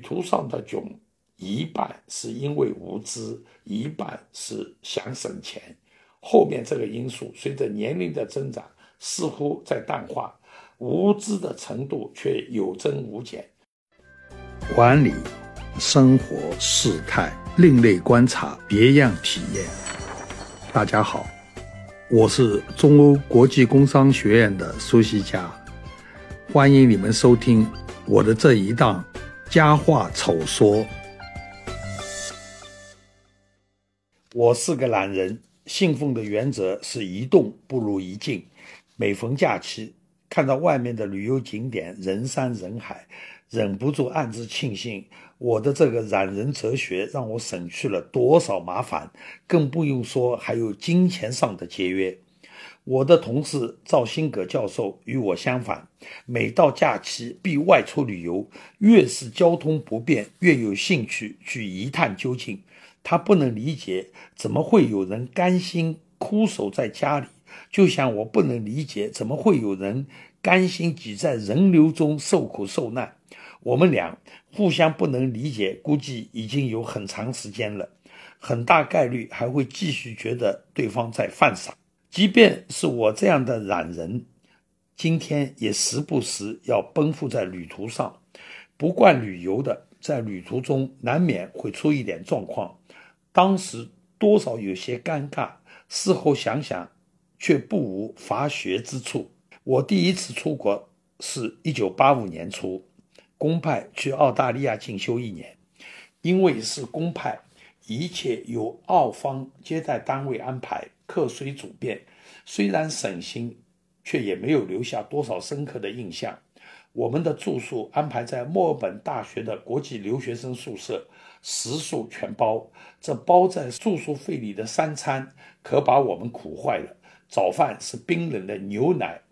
途上的窘，一半是因为无知，一半是想省钱。后面这个因素随着年龄的增长，似乎在淡化，无知的程度却有增无减。管理、生活、事态、另类观察、别样体验。大家好，我是中欧国际工商学院的苏西佳，欢迎你们收听我的这一档佳话丑说。我是个懒人。信奉的原则是一动不如一静。每逢假期，看到外面的旅游景点人山人海，忍不住暗自庆幸，我的这个懒人哲学让我省去了多少麻烦，更不用说还有金钱上的节约。我的同事赵新格教授与我相反，每到假期必外出旅游，越是交通不便，越有兴趣去一探究竟。他不能理解，怎么会有人甘心枯守在家里？就像我不能理解，怎么会有人甘心挤在人流中受苦受难？我们俩互相不能理解，估计已经有很长时间了，很大概率还会继续觉得对方在犯傻。即便是我这样的懒人，今天也时不时要奔赴在旅途上。不惯旅游的，在旅途中难免会出一点状况。当时多少有些尴尬，事后想想，却不无乏学之处。我第一次出国是一九八五年初，公派去澳大利亚进修一年，因为是公派，一切由澳方接待单位安排，客随主便，虽然省心，却也没有留下多少深刻的印象。我们的住宿安排在墨尔本大学的国际留学生宿舍。食宿全包，这包在住宿费里的三餐可把我们苦坏了。早饭是冰冷的牛奶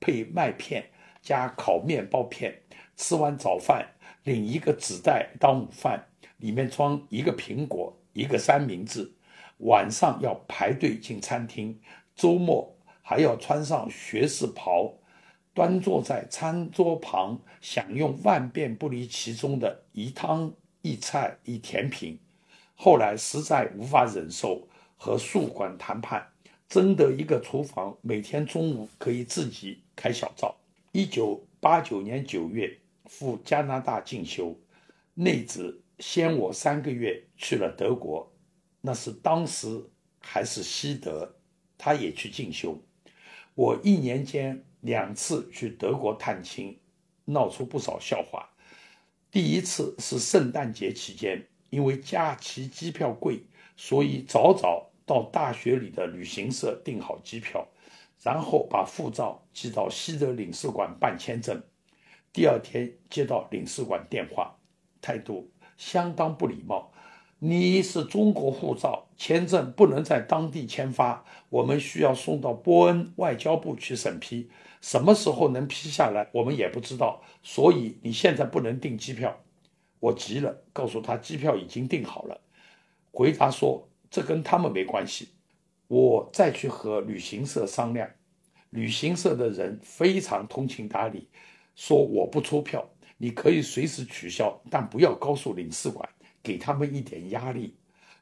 配麦片加烤面包片，吃完早饭领一个纸袋当午饭，里面装一个苹果一个三明治。晚上要排队进餐厅，周末还要穿上学士袍，端坐在餐桌旁，享用万变不离其中的一汤。一菜一甜品，后来实在无法忍受，和宿管谈判，征得一个厨房，每天中午可以自己开小灶。一九八九年九月赴加拿大进修，内子先我三个月去了德国，那是当时还是西德，他也去进修。我一年间两次去德国探亲，闹出不少笑话。第一次是圣诞节期间，因为假期机票贵，所以早早到大学里的旅行社订好机票，然后把护照寄到西德领事馆办签证。第二天接到领事馆电话，态度相当不礼貌：“你是中国护照，签证不能在当地签发，我们需要送到波恩外交部去审批。”什么时候能批下来，我们也不知道，所以你现在不能订机票。我急了，告诉他机票已经订好了。回答说这跟他们没关系，我再去和旅行社商量。旅行社的人非常通情达理，说我不出票，你可以随时取消，但不要告诉领事馆，给他们一点压力。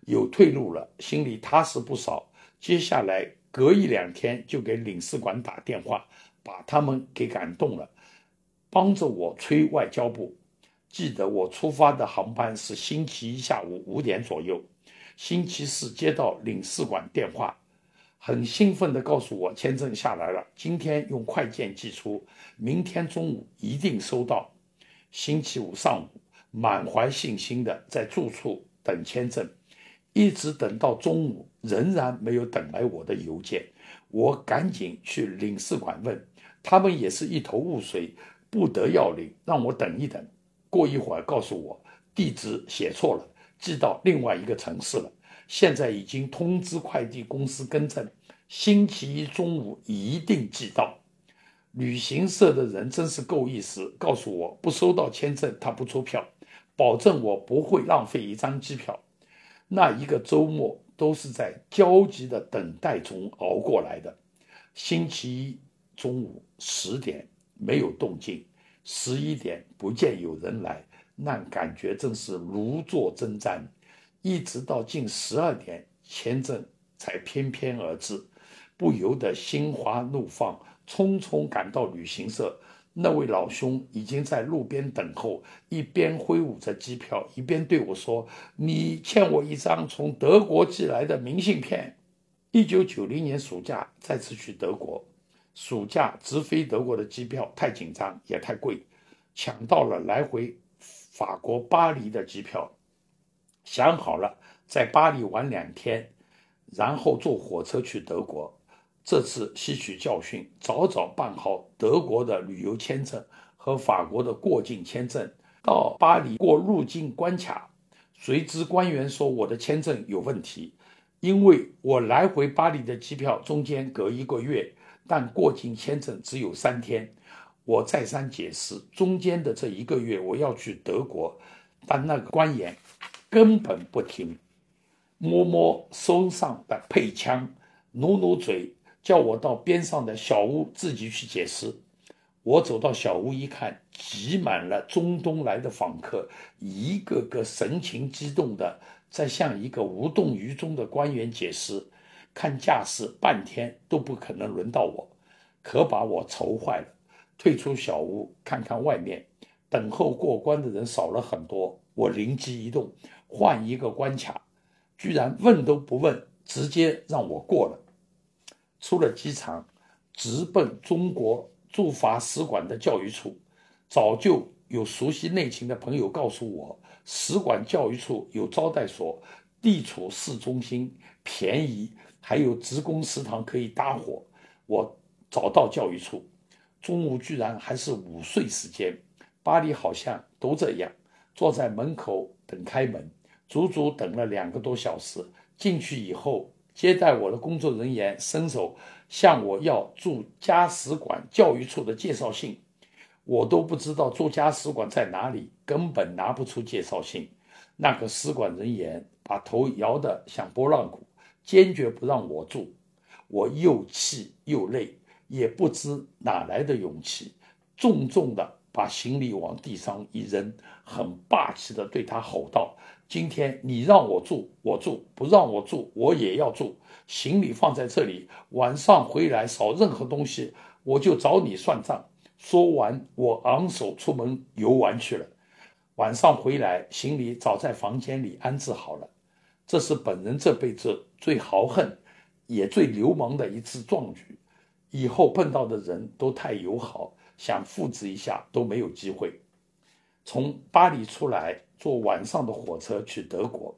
有退路了，心里踏实不少。接下来隔一两天就给领事馆打电话。把他们给感动了，帮着我催外交部。记得我出发的航班是星期一下午五点左右，星期四接到领事馆电话，很兴奋地告诉我签证下来了，今天用快件寄出，明天中午一定收到。星期五上午，满怀信心的在住处等签证，一直等到中午，仍然没有等来我的邮件，我赶紧去领事馆问。他们也是一头雾水，不得要领，让我等一等。过一会儿告诉我地址写错了，寄到另外一个城市了。现在已经通知快递公司更正，星期一中午一定寄到。旅行社的人真是够意思，告诉我不收到签证他不出票，保证我不会浪费一张机票。那一个周末都是在焦急的等待中熬过来的。星期一。中午十点没有动静，十一点不见有人来，那感觉真是如坐针毡。一直到近十二点，签证才翩翩而至，不由得心花怒放，匆匆赶到旅行社。那位老兄已经在路边等候，一边挥舞着机票，一边对我说：“你欠我一张从德国寄来的明信片。”一九九零年暑假再次去德国，暑假直飞德国的机票太紧张也太贵，抢到了来回法国巴黎的机票，想好了在巴黎玩两天，然后坐火车去德国。这次吸取教训，早早办好德国的旅游签证和法国的过境签证，到巴黎过入境关卡。谁知官员说我的签证有问题，因为我来回巴黎的机票中间隔一个月，但过境签证只有三天。我再三解释，中间的这一个月我要去德国，但那个官员根本不听，摸摸身上的配枪，努努嘴。叫我到边上的小屋自己去解释。我走到小屋一看，挤满了中东来的访客，一个个神情激动的在向一个无动于衷的官员解释，看架势半天都不可能轮到我，可把我愁坏了。退出小屋看看外面，等候过关的人少了很多。我灵机一动，换一个关卡，居然问都不问，直接让我过了。出了机场，直奔中国驻法使馆的教育处。早就有熟悉内情的朋友告诉我，使馆教育处有招待所，地处市中心，便宜，还有职工食堂可以搭伙。我找到教育处，中午居然还是午睡时间。巴黎好像都这样，坐在门口等开门，足足等了两个多小时。进去以后。接待我的工作人员伸手向我要驻加使馆教育处的介绍信，我都不知道驻加使馆在哪里，根本拿不出介绍信。那个使馆人员把头摇得像拨浪鼓，坚决不让我住。我又气又累，也不知哪来的勇气，重重地把行李往地上一扔，很霸气地对他吼道。今天你让我住，我住；不让我住，我也要住。行李放在这里，晚上回来少任何东西，我就找你算账。说完，我昂首出门游玩去了。晚上回来，行李早在房间里安置好了。这是本人这辈子最豪横，也最流氓的一次壮举。以后碰到的人都太友好，想复制一下都没有机会。从巴黎出来。坐晚上的火车去德国，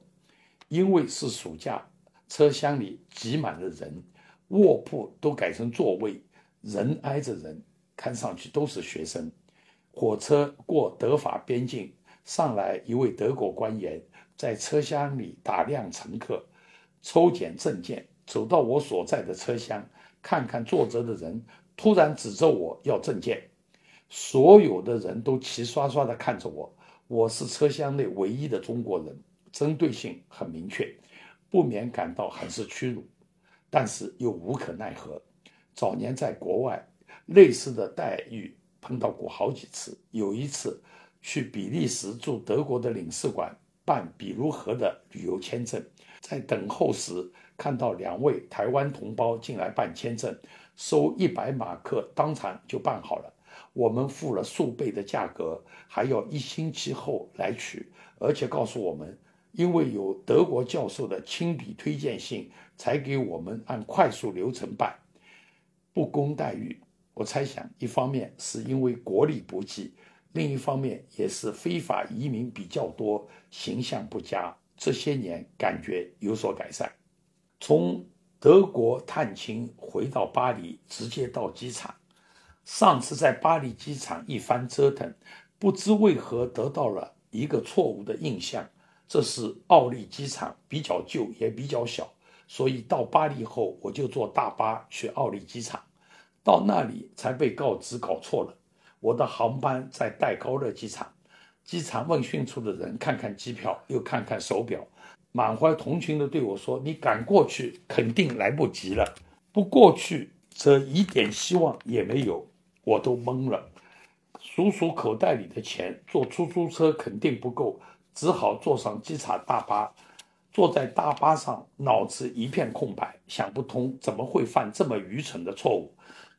因为是暑假，车厢里挤满了人，卧铺都改成座位，人挨着人，看上去都是学生。火车过德法边境，上来一位德国官员，在车厢里打量乘客，抽检证件，走到我所在的车厢，看看坐着的人，突然指着我要证件，所有的人都齐刷刷地看着我。我是车厢内唯一的中国人，针对性很明确，不免感到很是屈辱，但是又无可奈何。早年在国外，类似的待遇碰到过好几次。有一次去比利时驻德国的领事馆办比如河的旅游签证，在等候时看到两位台湾同胞进来办签证，收一百马克，当场就办好了。我们付了数倍的价格，还要一星期后来取，而且告诉我们，因为有德国教授的亲笔推荐信，才给我们按快速流程办，不公待遇。我猜想，一方面是因为国力不济，另一方面也是非法移民比较多，形象不佳。这些年感觉有所改善。从德国探亲回到巴黎，直接到机场。上次在巴黎机场一番折腾，不知为何得到了一个错误的印象，这是奥利机场比较旧也比较小，所以到巴黎后我就坐大巴去奥利机场，到那里才被告知搞错了，我的航班在戴高乐机场。机场问讯处的人看看机票，又看看手表，满怀同情地对我说：“你赶过去肯定来不及了，不过去则一点希望也没有。”我都懵了，数数口袋里的钱，坐出租车肯定不够，只好坐上机场大巴。坐在大巴上，脑子一片空白，想不通怎么会犯这么愚蠢的错误。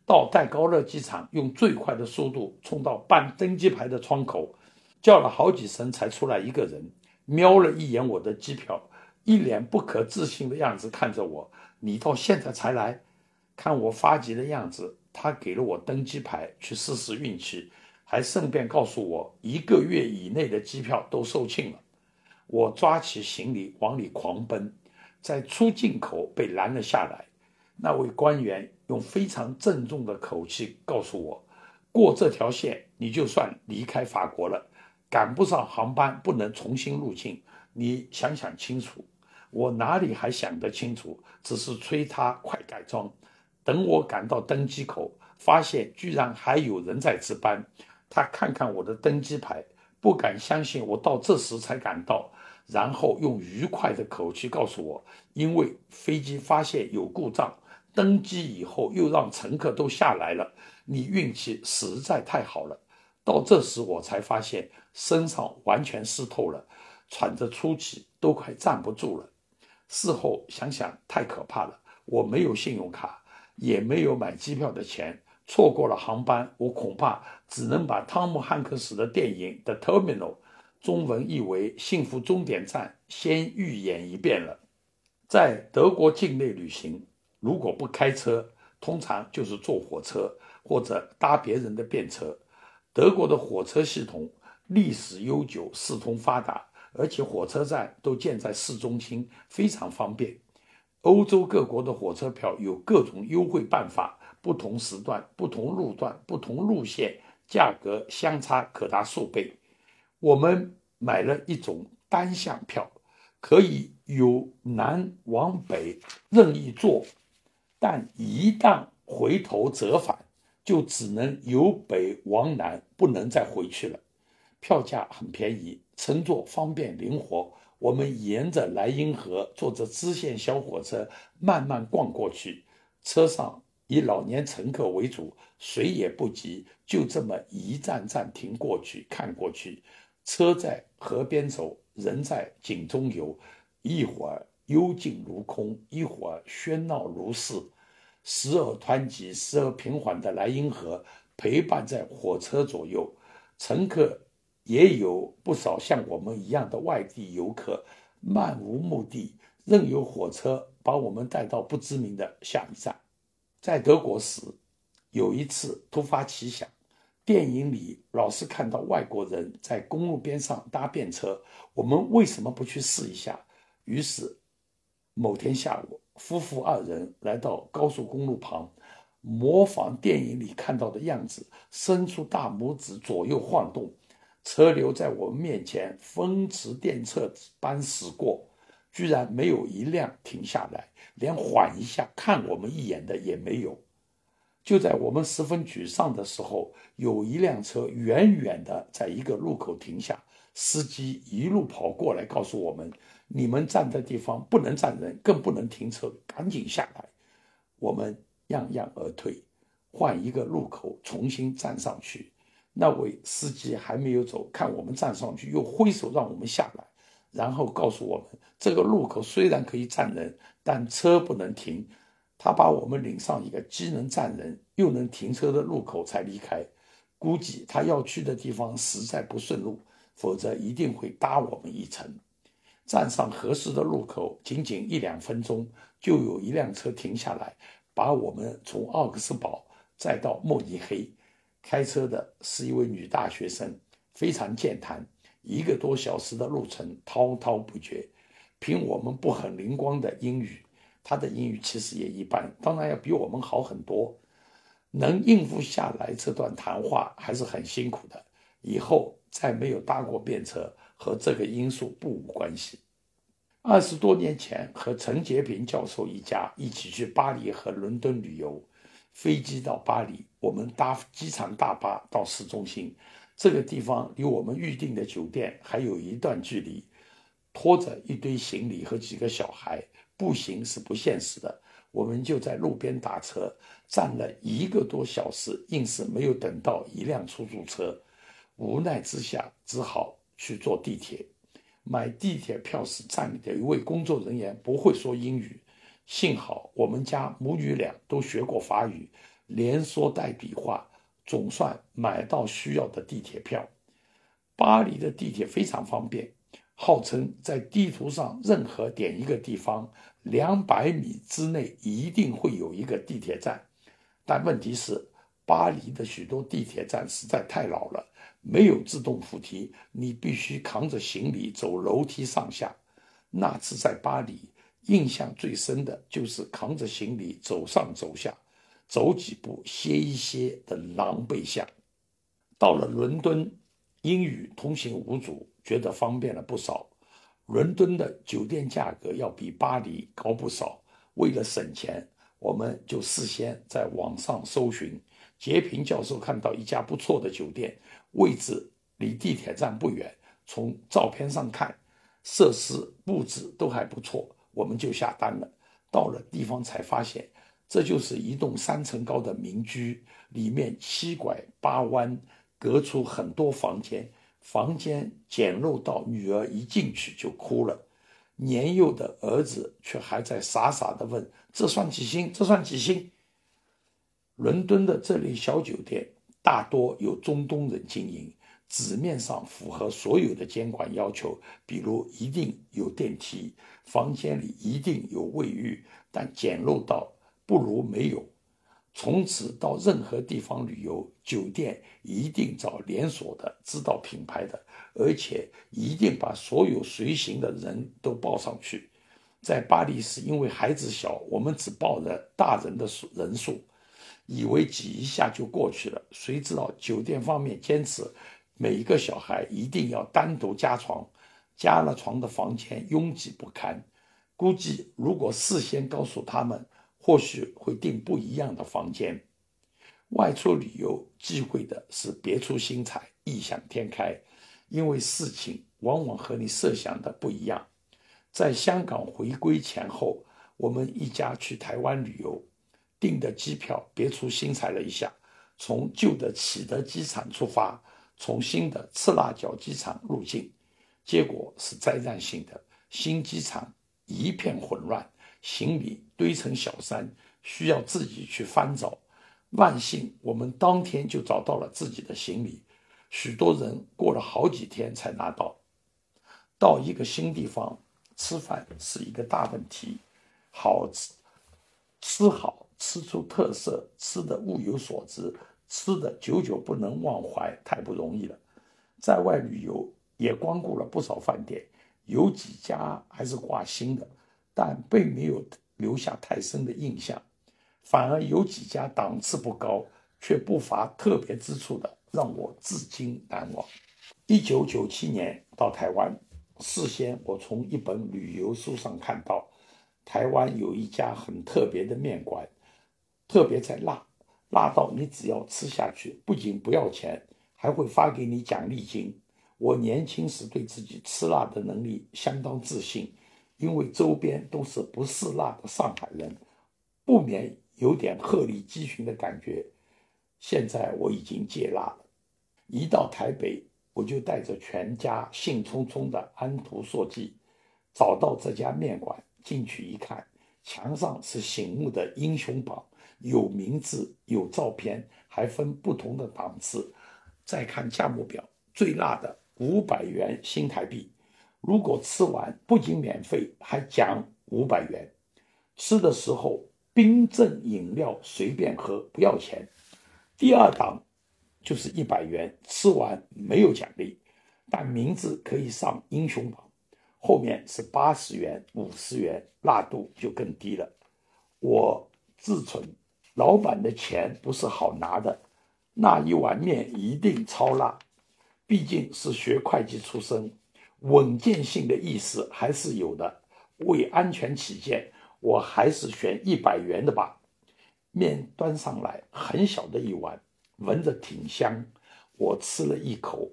到戴高乐机场，用最快的速度冲到办登机牌的窗口，叫了好几声才出来一个人，瞄了一眼我的机票，一脸不可置信的样子看着我：“你到现在才来？”看我发急的样子，他给了我登机牌去试试运气，还顺便告诉我一个月以内的机票都售罄了。我抓起行李往里狂奔，在出境口被拦了下来。那位官员用非常郑重的口气告诉我：“过这条线，你就算离开法国了，赶不上航班，不能重新入境。你想想清楚。”我哪里还想得清楚，只是催他快改装。等我赶到登机口，发现居然还有人在值班。他看看我的登机牌，不敢相信我到这时才赶到。然后用愉快的口气告诉我，因为飞机发现有故障，登机以后又让乘客都下来了，你运气实在太好了。到这时我才发现身上完全湿透了，喘着粗气都快站不住了。事后想想太可怕了，我没有信用卡，也没有买机票的钱，错过了航班，我恐怕只能把汤姆汉克斯的电影《The Terminal》。中文译为“幸福终点站”，先预演一遍了。在德国境内旅行，如果不开车，通常就是坐火车或者搭别人的便车。德国的火车系统历史悠久，四通发达，而且火车站都建在市中心，非常方便。欧洲各国的火车票有各种优惠办法，不同时段、不同路段、不同路线，价格相差可达数倍。我们买了一种单向票，可以由南往北任意坐，但一旦回头折返，就只能由北往南，不能再回去了。票价很便宜，乘坐方便灵活。我们沿着莱茵河，坐着支线小火车慢慢逛过去。车上以老年乘客为主，谁也不急，就这么一站站停过去看过去。车在河边走，人在井中游，一会儿幽静如空，一会儿喧闹如市，时而湍急，时而平缓的莱茵河陪伴在火车左右，乘客也有不少像我们一样的外地游客，漫无目的，任由火车把我们带到不知名的下一站。在德国时，有一次突发奇想。电影里老是看到外国人在公路边上搭便车，我们为什么不去试一下？于是，某天下午，夫妇二人来到高速公路旁，模仿电影里看到的样子，伸出大拇指左右晃动，车流在我们面前风驰电掣般驶过，居然没有一辆停下来，连缓一下看我们一眼的也没有。就在我们十分沮丧的时候，有一辆车远远的在一个路口停下，司机一路跑过来告诉我们：“你们站的地方不能站人，更不能停车，赶紧下来。”我们样样而退，换一个路口重新站上去。那位司机还没有走，看我们站上去，又挥手让我们下来，然后告诉我们：“这个路口虽然可以站人，但车不能停。”他把我们领上一个既能站人又能停车的路口才离开，估计他要去的地方实在不顺路，否则一定会搭我们一程。站上合适的路口，仅仅一两分钟，就有一辆车停下来，把我们从奥克斯堡载到慕尼黑。开车的是一位女大学生，非常健谈，一个多小时的路程滔滔不绝，凭我们不很灵光的英语。她的英语其实也一般，当然要比我们好很多，能应付下来这段谈话还是很辛苦的。以后再没有搭过便车，和这个因素不无关系。二十多年前，和陈杰平教授一家一起去巴黎和伦敦旅游，飞机到巴黎，我们搭机场大巴到市中心，这个地方离我们预定的酒店还有一段距离，拖着一堆行李和几个小孩。步行是不现实的，我们就在路边打车，站了一个多小时，硬是没有等到一辆出租车。无奈之下，只好去坐地铁。买地铁票时，站里的一位工作人员不会说英语，幸好我们家母女俩都学过法语，连说带比划，总算买到需要的地铁票。巴黎的地铁非常方便，号称在地图上任何点一个地方，两百米之内一定会有一个地铁站。但问题是，巴黎的许多地铁站实在太老了。没有自动扶梯，你必须扛着行李走楼梯上下。那次在巴黎，印象最深的就是扛着行李走上走下，走几步歇一歇的狼狈相。到了伦敦，英语通行无阻，觉得方便了不少。伦敦的酒店价格要比巴黎高不少，为了省钱，我们就事先在网上搜寻。杰平教授看到一家不错的酒店。位置离地铁站不远，从照片上看，设施布置都还不错，我们就下单了。到了地方才发现，这就是一栋三层高的民居，里面七拐八弯，隔出很多房间，房间简陋到女儿一进去就哭了，年幼的儿子却还在傻傻地问：“这算几星？这算几星？”伦敦的这类小酒店。大多由中东人经营，纸面上符合所有的监管要求，比如一定有电梯，房间里一定有卫浴，但简陋到不如没有。从此到任何地方旅游，酒店一定找连锁的，知道品牌的，而且一定把所有随行的人都报上去。在巴黎时，因为孩子小，我们只报了大人的数人数。以为挤一下就过去了，谁知道酒店方面坚持每一个小孩一定要单独加床，加了床的房间拥挤不堪。估计如果事先告诉他们，或许会订不一样的房间。外出旅游忌讳的是别出心裁、异想天开，因为事情往往和你设想的不一样。在香港回归前后，我们一家去台湾旅游。订的机票别出心裁了一下，从旧的启德机场出发，从新的赤腊角机场入境，结果是灾难性的。新机场一片混乱，行李堆成小山，需要自己去翻找。万幸我们当天就找到了自己的行李，许多人过了好几天才拿到。到一个新地方吃饭是一个大问题，好吃吃好。吃出特色，吃的物有所值，吃的久久不能忘怀，太不容易了。在外旅游也光顾了不少饭店，有几家还是挂新的，但并没有留下太深的印象。反而有几家档次不高，却不乏特别之处的，让我至今难忘。一九九七年到台湾，事先我从一本旅游书上看到，台湾有一家很特别的面馆。特别在辣，辣到你只要吃下去，不仅不要钱，还会发给你奖励金。我年轻时对自己吃辣的能力相当自信，因为周边都是不嗜辣的上海人，不免有点鹤立鸡群的感觉。现在我已经戒辣了，一到台北，我就带着全家兴冲冲的安图硕记，找到这家面馆，进去一看，墙上是醒目的英雄榜。有名字，有照片，还分不同的档次。再看价目表，最辣的五百元新台币。如果吃完，不仅免费，还奖五百元。吃的时候，冰镇饮料随便喝，不要钱。第二档就是一百元，吃完没有奖励，但名字可以上英雄榜。后面是八十元、五十元，辣度就更低了。我自存。老板的钱不是好拿的，那一碗面一定超辣。毕竟是学会计出身，稳健性的意识还是有的。为安全起见，我还是选一百元的吧。面端上来，很小的一碗，闻着挺香。我吃了一口，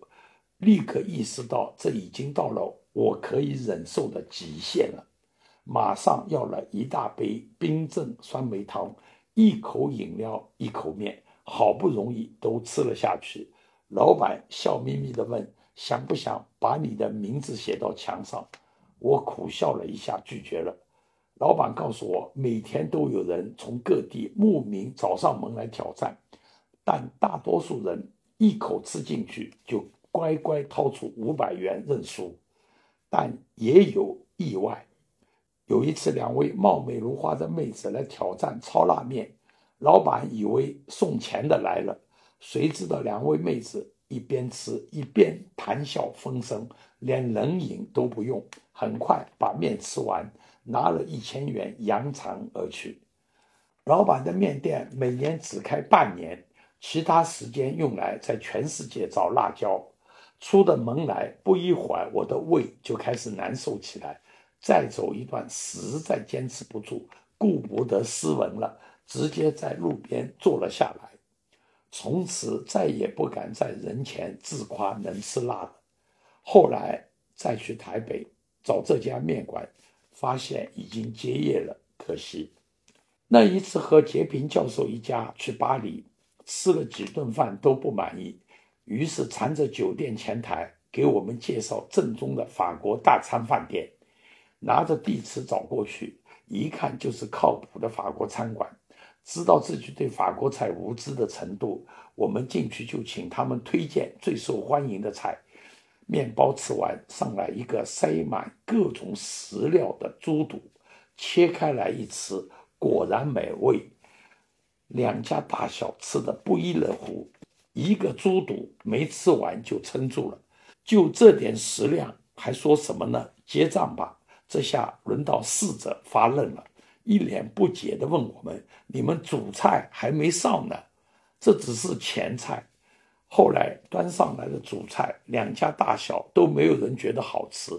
立刻意识到这已经到了我可以忍受的极限了。马上要了一大杯冰镇酸梅汤，一口饮料，一口面，好不容易都吃了下去。老板笑眯眯地问：“想不想把你的名字写到墙上？”我苦笑了一下，拒绝了。老板告诉我，每天都有人从各地慕名找上门来挑战，但大多数人一口吃进去就乖乖掏出五百元认输。但也有意外。有一次，两位貌美如花的妹子来挑战超辣面，老板以为送钱的来了，谁知道两位妹子一边吃一边谈笑风生，连冷饮都不用，很快把面吃完，拿了一千元扬长而去。老板的面店每年只开半年，其他时间用来在全世界找辣椒。出的门来不一会儿，我的胃就开始难受起来。再走一段，实在坚持不住，顾不得斯文了，直接在路边坐了下来。从此再也不敢在人前自夸能吃辣了。后来再去台北找这家面馆，发现已经结业了，可惜。那一次和杰平教授一家去巴黎，吃了几顿饭都不满意，于是缠着酒店前台给我们介绍正宗的法国大餐饭店。拿着地址找过去，一看就是靠谱的法国餐馆。知道自己对法国菜无知的程度，我们进去就请他们推荐最受欢迎的菜。面包吃完，上来一个塞满各种食料的猪肚，切开来一吃，果然美味。两家大小吃的不亦乐乎，一个猪肚没吃完就撑住了。就这点食量，还说什么呢？结账吧。这下轮到侍者发愣了，一脸不解地问我们：“你们主菜还没上呢，这只是前菜。”后来端上来的主菜，两家大小都没有人觉得好吃。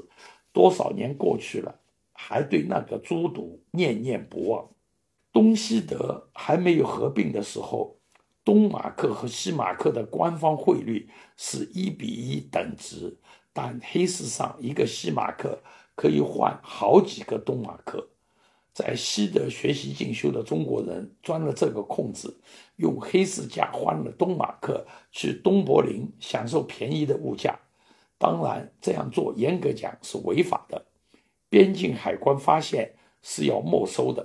多少年过去了，还对那个猪肚念念不忘。东西德还没有合并的时候，东马克和西马克的官方汇率是一比一等值，但黑市上一个西马克。可以换好几个东马克，在西德学习进修的中国人钻了这个空子，用黑市价换了东马克，去东柏林享受便宜的物价。当然，这样做严格讲是违法的，边境海关发现是要没收的。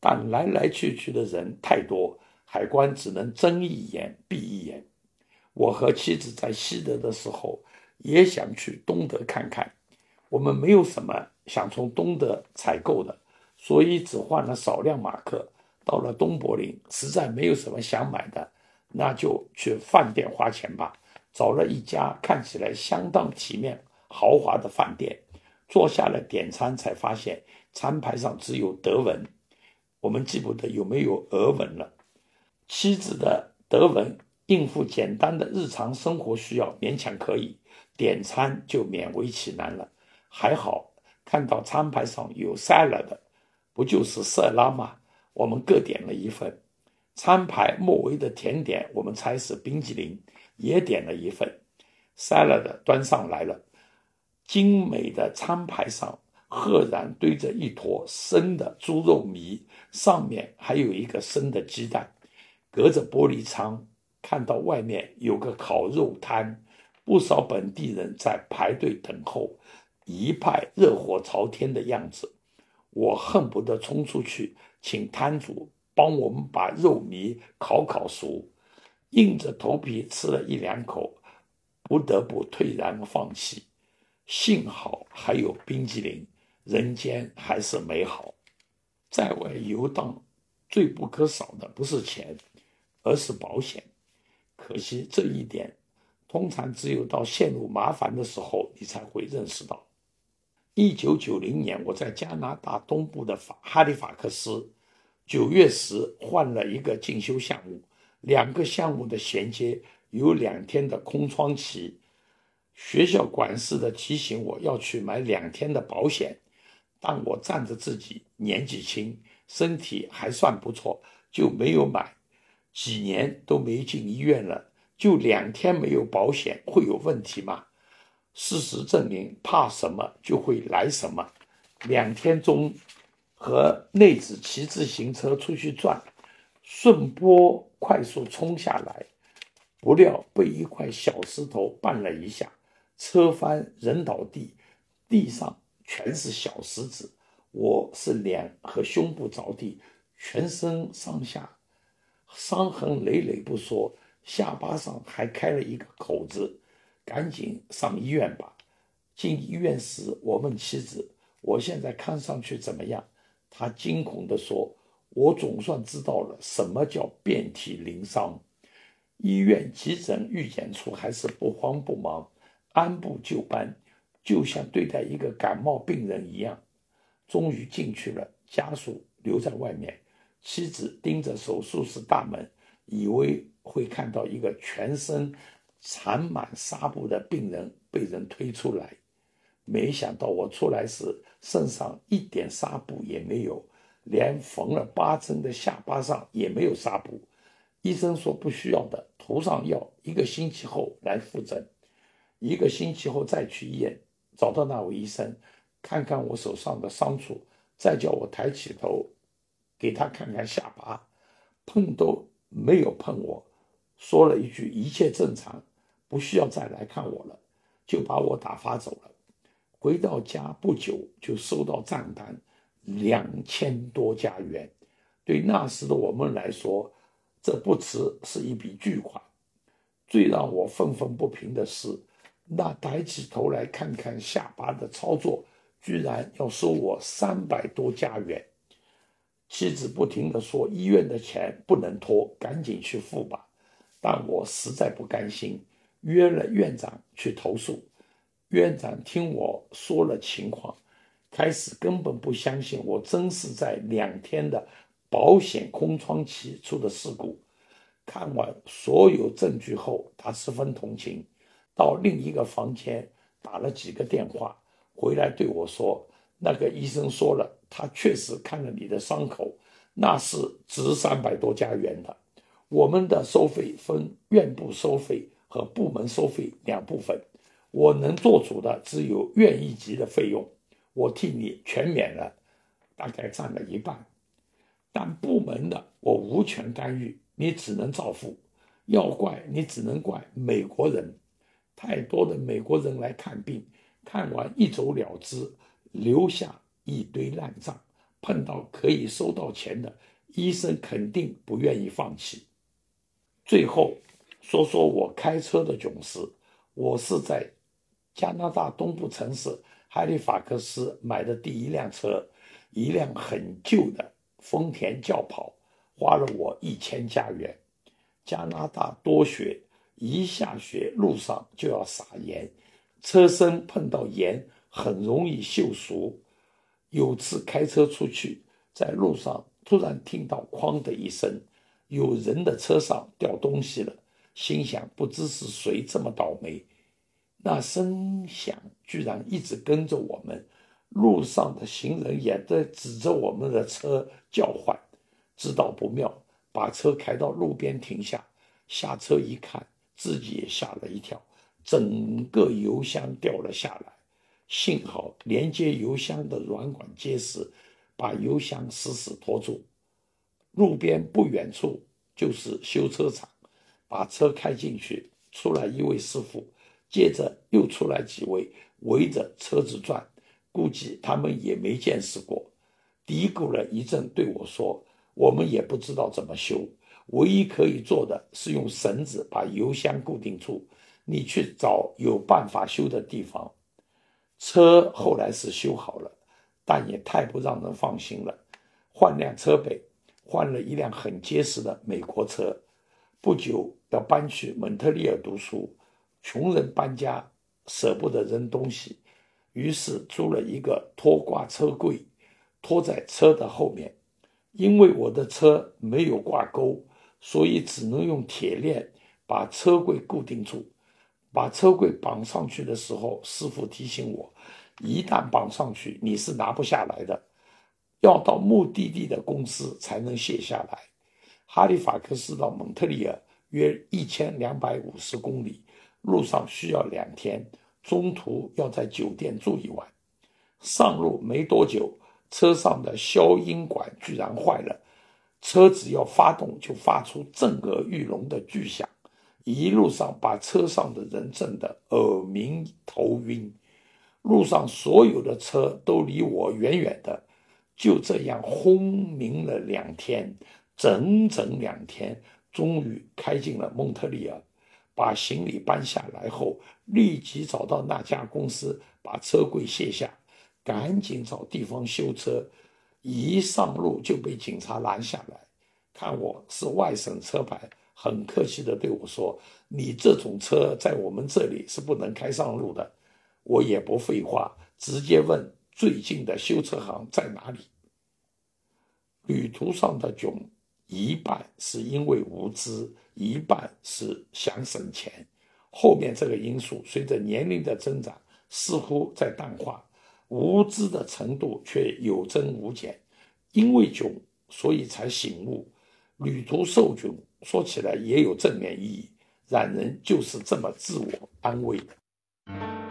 但来来去去的人太多，海关只能睁一眼闭一眼。我和妻子在西德的时候，也想去东德看看。我们没有什么想从东德采购的，所以只换了少量马克。到了东柏林，实在没有什么想买的，那就去饭店花钱吧。找了一家看起来相当体面、豪华的饭店，坐下来点餐，才发现餐牌上只有德文，我们记不得有没有俄文了。妻子的德文应付简单的日常生活需要勉强可以，点餐就勉为其难了。还好看到餐牌上有 salad，不就是色拉吗？我们各点了一份。餐牌末尾的甜点，我们猜是冰激凌，也点了一份。salad 端上来了，精美的餐牌上赫然堆着一坨生的猪肉糜，上面还有一个生的鸡蛋。隔着玻璃窗看到外面有个烤肉摊，不少本地人在排队等候。一派热火朝天的样子，我恨不得冲出去请摊主帮我们把肉糜烤烤熟，硬着头皮吃了一两口，不得不退然放弃。幸好还有冰激凌，人间还是美好。在外游荡，最不可少的不是钱，而是保险。可惜这一点，通常只有到陷入麻烦的时候，你才会认识到。一九九零年，我在加拿大东部的法哈利法克斯，九月时换了一个进修项目，两个项目的衔接有两天的空窗期。学校管事的提醒我要去买两天的保险，但我仗着自己年纪轻，身体还算不错，就没有买。几年都没进医院了，就两天没有保险会有问题吗？事实证明，怕什么就会来什么。两天中和内子骑自行车出去转，顺坡快速冲下来，不料被一块小石头绊了一下，车翻人倒地，地上全是小石子，我是脸和胸部着地，全身上下伤痕累累不说，下巴上还开了一个口子，赶紧上医院吧。进医院时，我问妻子：“我现在看上去怎么样？”她惊恐地说：“我总算知道了什么叫遍体鳞伤。”医院急诊预检处还是不慌不忙，按部就班，就像对待一个感冒病人一样。终于进去了，家属留在外面，妻子盯着手术室大门，以为会看到一个全身缠满纱布的病人被人推出来。没想到我出来时，身上一点纱布也没有，连缝了八针的下巴上也没有纱布。医生说不需要的，涂上药，一个星期后来复诊。一个星期后再去医院，找到那位医生，看看我手上的伤处，再叫我抬起头，给他看看下巴，碰都没有碰我，说了一句一切正常，不需要再来看我了，就把我打发走了。回到家不久，就收到账单，两千多加元。对那时的我们来说，这不迟是一笔巨款。最让我愤愤不平的是，那抬起头来看看下巴的操作，居然要收我三百多加元。妻子不停地说：“医院的钱不能拖，赶紧去付吧。”但我实在不甘心，约了院长去投诉。院长听我说了情况，开始根本不相信我真是在两天的保险空窗期出的事故。看完所有证据后，他十分同情，到另一个房间打了几个电话，回来对我说：“那个医生说了，他确实看了你的伤口，那是值三百多加元的。我们的收费分院部收费和部门收费两部分。”我能做主的只有院一级的费用，我替你全免了，大概占了一半。但部门的我无权干预，你只能照付。要怪你只能怪美国人，太多的美国人来看病，看完一走了之，留下一堆烂账。碰到可以收到钱的医生，肯定不愿意放弃。最后说说我开车的囧事，我是在。加拿大东部城市哈利法克斯买的第一辆车，一辆很旧的丰田轿跑，花了我一千加元。加拿大多雪，一下雪路上就要撒盐，车身碰到盐很容易锈熟。有次开车出去，在路上突然听到“哐”的一声，有人的车上掉东西了，心想不知是谁这么倒霉。那声响居然一直跟着我们，路上的行人也在指着我们的车叫唤，知道不妙，把车开到路边停下，下车一看，自己也吓了一跳，整个油箱掉了下来，幸好连接油箱的软管结实，把油箱死死拖住。路边不远处就是修车厂，把车开进去，出来一位师傅。接着又出来几位围着车子转，估计他们也没见识过，嘀咕了一阵，对我说：“我们也不知道怎么修，唯一可以做的是用绳子把油箱固定住。你去找有办法修的地方。”车后来是修好了，但也太不让人放心了。换辆车呗，换了一辆很结实的美国车。不久要搬去蒙特利尔读书。穷人搬家舍不得扔东西，于是租了一个拖挂车柜，拖在车的后面。因为我的车没有挂钩，所以只能用铁链把车柜固定住。把车柜绑上去的时候，师傅提醒我：一旦绑上去，你是拿不下来的，要到目的地的公司才能卸下来。哈利法克斯到蒙特利尔约一千两百五十公里。路上需要两天，中途要在酒店住一晚。上路没多久，车上的消音管居然坏了，车子要发动就发出震耳欲聋的巨响，一路上把车上的人震得耳鸣头晕。路上所有的车都离我远远的，就这样轰鸣了两天，整整两天，终于开进了蒙特利尔。把行李搬下来后，立即找到那家公司，把车柜卸下，赶紧找地方修车。一上路就被警察拦下来，看我是外省车牌，很客气地对我说：“你这种车在我们这里是不能开上路的。”我也不废话，直接问最近的修车行在哪里。旅途上的囧，一半是因为无知，一半是想省钱。后面这个因素随着年龄的增长，似乎在淡化，无知的程度却有增无减。因为囧，所以才醒悟。旅途受囧，说起来也有正面意义，让人就是这么自我安慰的。